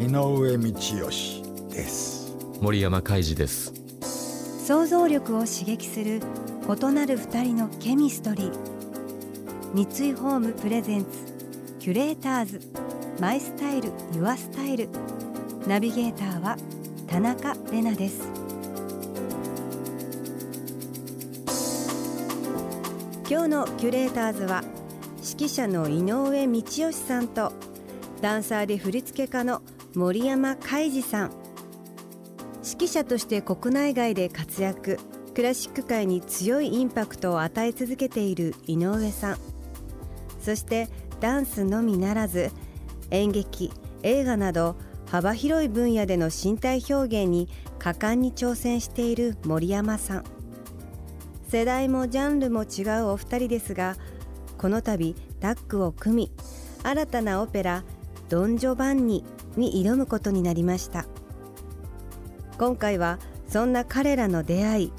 井上道義です。森山海二です。想像力を刺激する異なる二人のケミストリー。三井ホームプレゼンツキュレーターズ。マイスタイルユアスタイル。ナビゲーターは田中れなです。今日のキュレーターズは指揮者の井上道義さんとダンサーで振付家の森山海二さん。指揮者として国内外で活躍。クラシック界に強いインパクトを与え続けている井上さん。そしてダンスのみならず演劇映画など幅広い分野での身体表現に果敢に挑戦している森山さん。世代もジャンルも違うお二人ですがこの度タッグを組み新たなオペラ「ドン・ジョバンニ」に挑むことになりました。今回はそんな彼らの出会い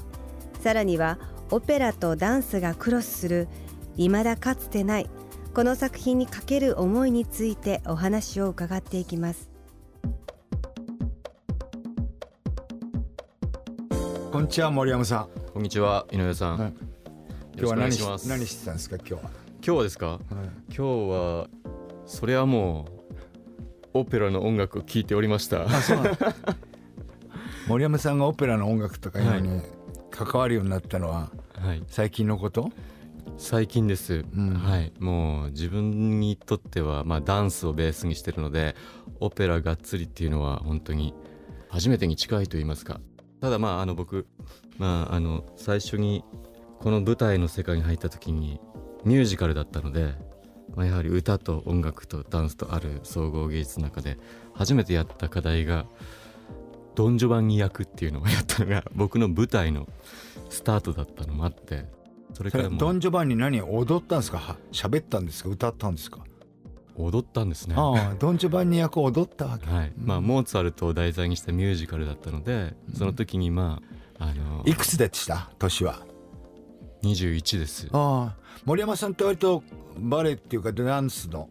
さらにはオペラとダンスがクロスする未だかつてないこの作品にかける思いについてお話を伺っていきます。こんにちは森山さん、こんにちは井上さん、はい。今日は何し何してたんですか今日は、今日はですか？今日はそれはもうオペラの音楽を聴いておりました。あそうなの 森山さんがオペラの音楽とか今に関わるようになったのははい。最近のこと？最近です、ん。はい。もう自分にとってはまあダンスをベースにしてるのでオペラがっつりっていうのは本当に初めてに近いと言いますか。ただまああの僕まああの最初にこの舞台の世界に入った時にミュージカルだったので、まあ、やはり歌と音楽とダンスとある総合芸術の中で初めてやった課題がドン・ジョバンニ役っていうのをやったのが 僕の舞台のスタートだったのもあってそれからドン・ジョバンに何踊ったんですか？は喋ったんですか？歌ったんですか？踊ったんですね。ああドン・ジョバンニ役を踊ったわけ。はい。まあ、モーツァルトを題材にしたミュージカルだったのでその時にまああのいくつでした？年は21ですああ。森山さんって割とバレエっていうかダンスの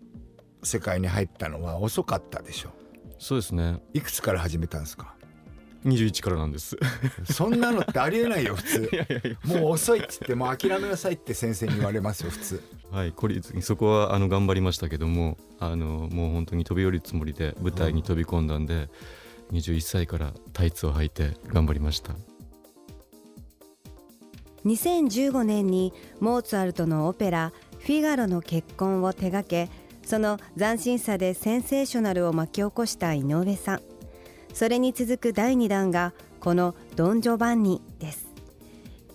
世界に入ったのは遅かったでしょそうですね。いくつから始めたんですか？21からなんです。そんなのってありえないよ普通。もう遅いっつってもう諦めなさいって先生に言われますよ普通。はい孤立にそこはあの頑張りましたけどもあのもう本当に飛び降りるつもりで舞台に飛び込んだんで、21歳からタイツを履いて頑張りました2015年にモーツァルトのオペラ「フィガロの結婚」を手掛けその斬新さでセンセーショナルを巻き起こした井上さん。それに続く第2弾がこの「ドン・ジョバンニ」です。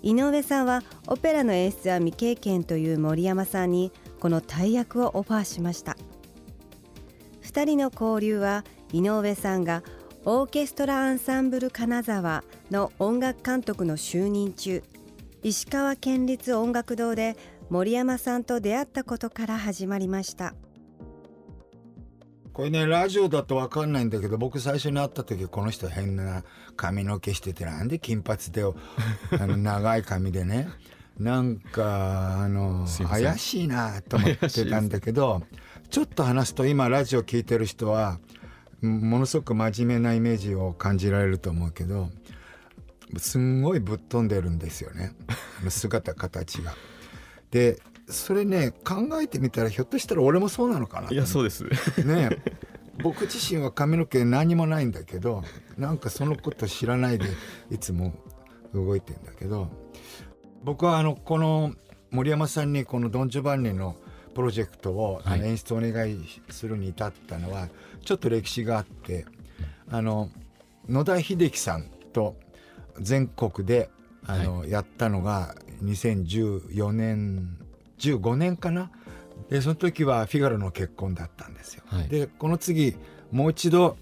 井上さんはオペラの演出は未経験という森山さんにこの大役をオファーしました。2人の交流は井上さんがオーケストラアンサンブル金沢の音楽監督の就任中。石川県立音楽堂で森山さんと出会ったことから始まりました。これねラジオだと分かんないんだけど僕最初に会った時この人変な髪の毛しててなんで金髪で あの長い髪でね。なんかあの怪しいなと思ってたんだけどちょっと話すと今ラジオ聞いてる人はものすごく真面目なイメージを感じられると思うけどすんごいぶっ飛んでるんですよね。姿形が。でそれね考えてみたらひょっとしたら俺もそうなのかな。といやそうです。ね。え僕自身は髪の毛何もないんだけどなんかそのこと知らないでいつも動いてんだけど僕はあのこの森山さんにこのドン・ジョバンニのプロジェクトを、演出お願いするに至ったのはちょっと歴史があってあの野田秀樹さんと全国であの、やったのが2014年15年かな。でその時は「フィガロの結婚」だったんですよ。はい。でこの次もう一度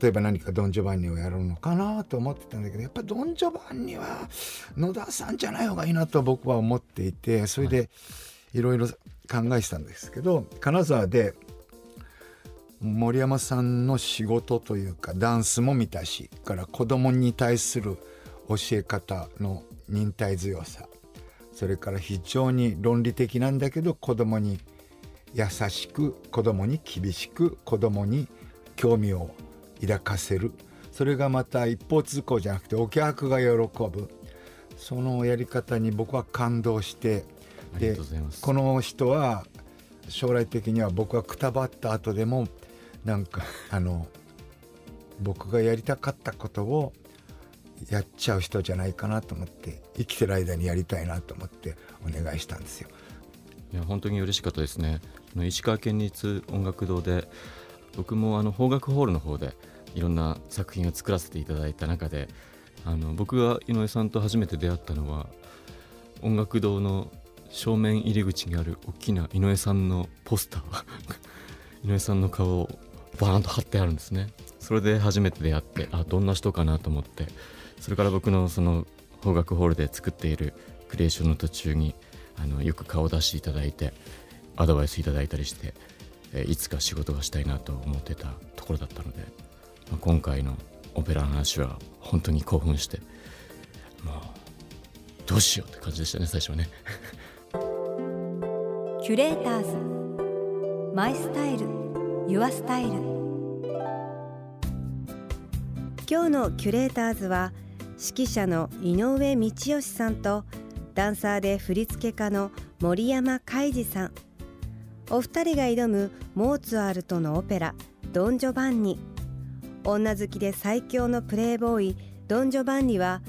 例えば何かドン・ジョバンニをやるのかなと思ってたんだけどやっぱドン・ジョバンニは野田さんじゃない方がいいなと僕は思っていてそれでいろいろ考えてたんですけど金沢で森山さんの仕事というかダンスも見たしから子供に対する教え方の忍耐強さそれから非常に論理的なんだけど子供に優しく子供に厳しく子供に興味を抱かせる。それがまた一方通行じゃなくてお客が喜ぶ。そのやり方に僕は感動してでこの人は将来的には僕がくたばった後でもなんかあの僕がやりたかったことをやっちゃう人じゃないかなと思って生きてる間にやりたいなと思ってお願いしたんですよ。いや本当に嬉しかったですね。石川県立音楽堂で僕もあの邦楽ホールの方でいろんな作品を作らせていただいた中であの僕が井上さんと初めて出会ったのは音楽堂の正面入り口にある大きな井上さんのポスター 井上さんの顔をバーンと貼ってあるんですねそれで初めて出会ってあどんな人かなと思ってそれから僕のその邦楽ホールで作っているクリエーションの途中にあのよく顔を出していただいてアドバイスいただいたりしてえいつか仕事がしたいなと思ってたところだったので、まあ、今回のオペラの話は本当に興奮してまあどうしようって感じでしたね最初はね。キュレーターズ。マイスタイル。ユアスタイル。今日のキュレーターズは指揮者の井上道義さんとダンサーで振付家の森山海二さん。お二人が挑むモーツァルトのオペラ「ドン・ジョバンニ」女好きで最強のプレーボーイドン・ジョバンニは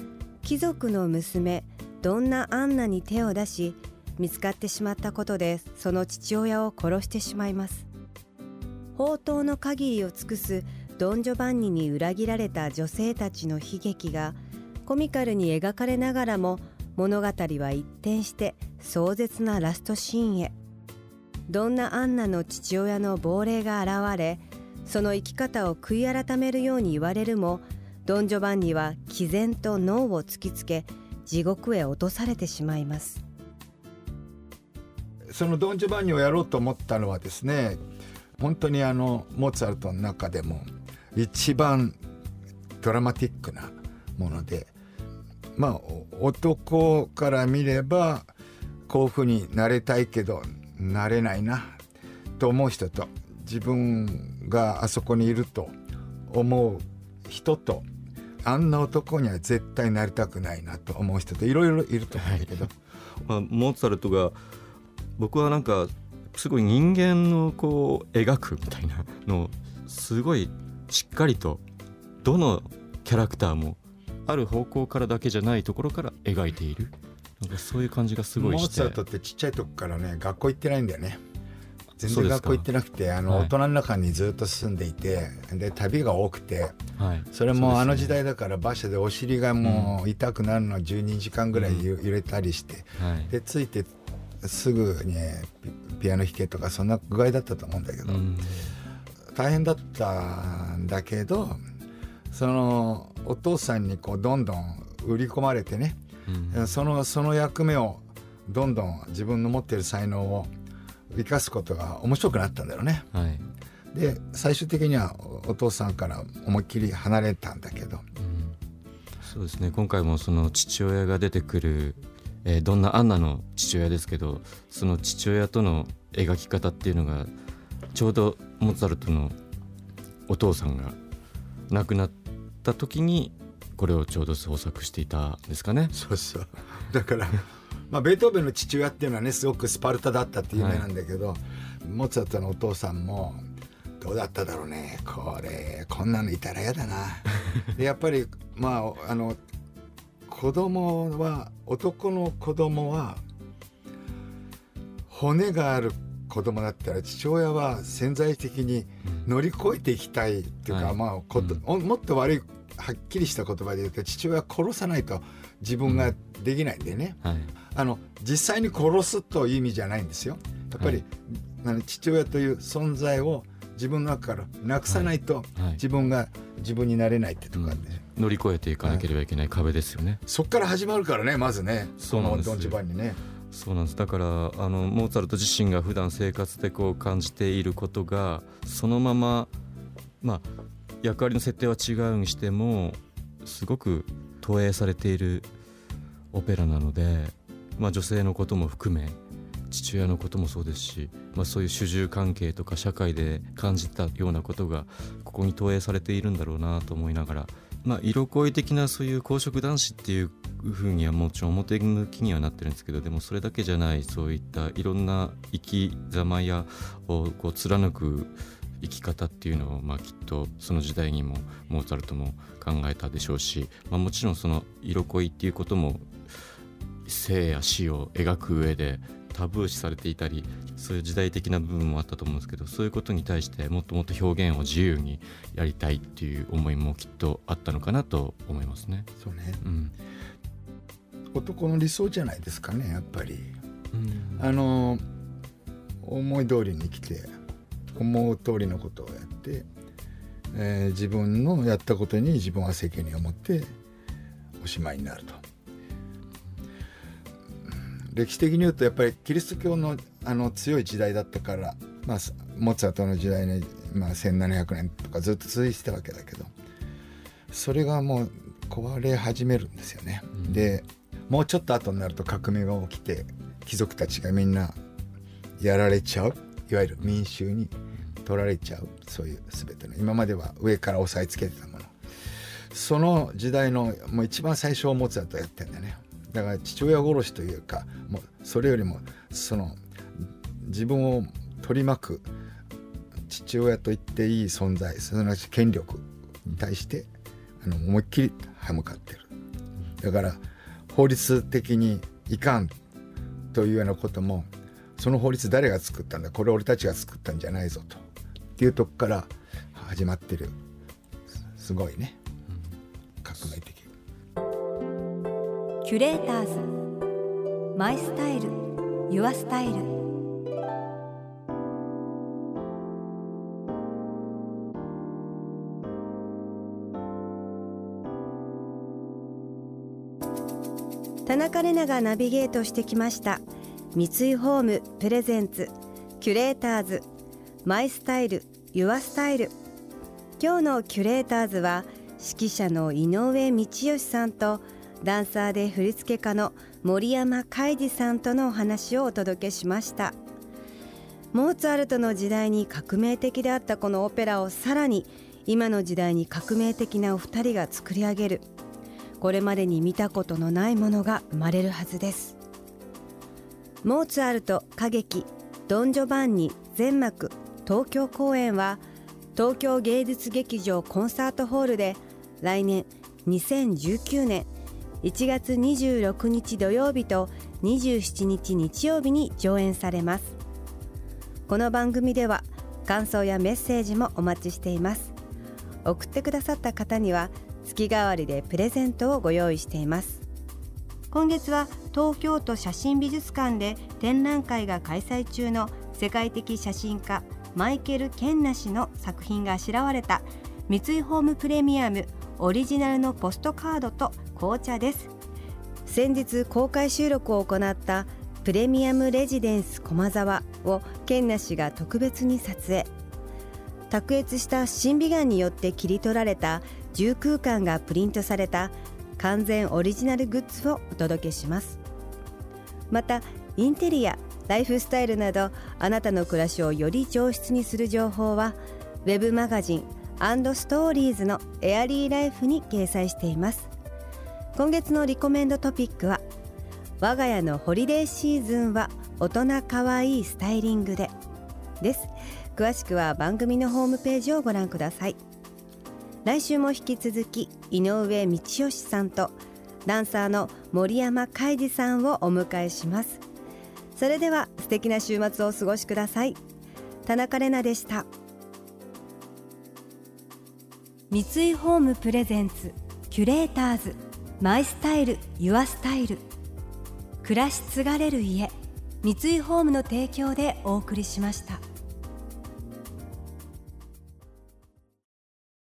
貴族の娘ドンナ・アンナに手を出し見つかってしまったことでその父親を殺してしまいます。宝刀の限りを尽くすドン・ジョバンニに裏切られた女性たちの悲劇がコミカルに描かれながらも物語は一転して壮絶なラストシーンへ。どんなアンナの父親の亡霊が現れその生き方を悔い改めるように言われるもドン・ジョバンニは毅然と脳を突きつけ地獄へ落とされてしまいます。そのドン・ジョバンニをやろうと思ったのはですね本当にあのモーツァルトの中でも一番ドラマティックなものでまあ男から見ればこういうふうになれたいけどなれないなと思う人と自分があそこにいると思う人とあんな男には絶対なりたくないなと思う人といろいろいると思うんだけど、まあ、モーツァルトが僕はなんかすごい人間のこう描くみたいなのをすごいしっかりとどのキャラクターもある方向からだけじゃないところから描いている。なんかそういう感じがすごいして。モーツァルトってちっちゃい時からね学校行ってないんだよね。全然学校行ってなくてあの、大人の中にずっと住んでいてで旅が多くて、はい、それもあの時代だから馬車でお尻がもう痛くなるの12時間ぐらい揺れたりして、うんはい、でついてすぐにピアノ弾けとかそんな具合だったと思うんだけど、うん、大変だったんだけどそのお父さんにこうどんどん売り込まれてね、うん、そのその役目をどんどん自分の持っている才能を生かすことが面白くなったんだろうね。はい、で最終的にはお父さんから思いっきり離れたんだけど、うん、そうですね。今回もその父親が出てくる、えー、どんなアンナの父親ですけどその父親との描き方っていうのがちょうどモーツァルトのお父さんが亡くなった時にこれをちょうど創作していたんですかね。そうそう。だからまあ、ベートーベンの父親っていうのはねすごくスパルタだったって有名なんだけど、はい、モーツァルトのお父さんもどうだっただろうね。これこんなのいたら嫌だな。でやっぱりまああの子供は男の子供は骨がある子供だったら父親は潜在的に乗り越えていきたいっていうか、はい、まあこと、うん、もっと悪いはっきりした言葉で言うと父親は殺さないと自分ができないんでね、うん。はい、あの実際に殺すという意味じゃないんですよ。やっぱり、はい、父親という存在を自分の中からなくさないと、自分が自分になれないってとこあで、うん、乗り越えていかなければいけない壁ですよね、そっから始まるからねまずね。そうなんです。にねそうなんです。だからあのモーツァルト自身が普段生活でこう感じていることがそのまままあ役割の設定は違うにしてもすごく投影されているオペラなので、まあ、女性のことも含め父親のこともそうですし、まあ、そういう主従関係とか社会で感じたようなことがここに投影されているんだろうなと思いながら、まあ、色恋的なそういう公職男子っていうふうにはもちろん表向きにはなってるんですけどでもそれだけじゃないそういったいろんな生き様やをこう貫く生き方っていうのを、まあ、きっとその時代にもモーツァルトも考えたでしょうし、まあ、もちろんその色恋っていうことも生や死を描く上でタブー視されていたりそういう時代的な部分もあったと思うんですけどそういうことに対してもっともっと表現を自由にやりたいっていう思いもきっとあったのかなと思いますね。そうね、うん、男の理想じゃないですかねやっぱり。うん、あの思い通りに生きて思う通りのことをやって、えー、自分のやったことに自分は責任を持っておしまいになると。歴史的に言うとやっぱりキリスト教のあの強い時代だったから、まあ、モーツァルトの時代に、まあ、1700年とかずっと続いてたわけだけどそれがもう壊れ始めるんですよね。うん、でもうちょっと後になると革命が起きて貴族たちがみんなやられちゃう。いわゆる民衆に取られちゃう。そういう全ての今までは上から押さえつけてたもの。その時代のもう一番最初をモーツァルトやってんだよね。だから父親殺しというかもうそれよりもその自分を取り巻く父親と言っていい存在すなわち権力に対してあの思いっきり歯向かってる。だから法律的にいかんというようなこともその法律誰が作ったんだこれ俺たちが作ったんじゃないぞと。っていうとこから始まってる。すごいね。革命的。キュレーターズ。 My style。Your style。田中れながナビゲートしてきました。三井ホーム presents キュレーターズ My style Your style。今日のキュレーターズは指揮者の井上道義さんとダンサーで振付家の森山海二さんとのお話をお届けしました。モーツァルトの時代に革命的であったこのオペラをさらに今の時代に革命的なお二人が作り上げるこれまでに見たことのないものが生まれるはずです。モーツァルト歌劇ドン・ジョバンニ全幕東京公演は東京芸術劇場コンサートホールで来年2019年1月26日土曜日と27日日曜日に上演されます。この番組では感想やメッセージもお待ちしています。送ってくださった方には月替わりでプレゼントをご用意しています。今月は東京都写真美術館で展覧会が開催中の世界的写真家マイケル・ケンナ氏の作品があしらわれた三井ホームプレミアムオリジナルのポストカードと紅茶です。先日公開収録を行ったプレミアムレジデンス駒沢をケンナ氏が特別に撮影。卓越した審美眼によって切り取られた重空間がプリントされた完全オリジナルグッズをお届けしますまたインテリアライフスタイルなどあなたの暮らしをより上質にする情報はウェブマガジンストーリーズのエアリーライフに掲載しています今月のリコメンドトピックは我が家のホリデーシーズンは大人かわいいスタイリングでです詳しくは番組のホームページをご覧ください来週も引き続き井上道義さんとダンサーの森山海二さんをお迎えします。それでは素敵な週末をお過ごしください。田中れなでした。三井ホームプレゼンツキュレーターズマイスタイルユアスタイル。暮らし継がれる家三井ホームの提供でお送りしました。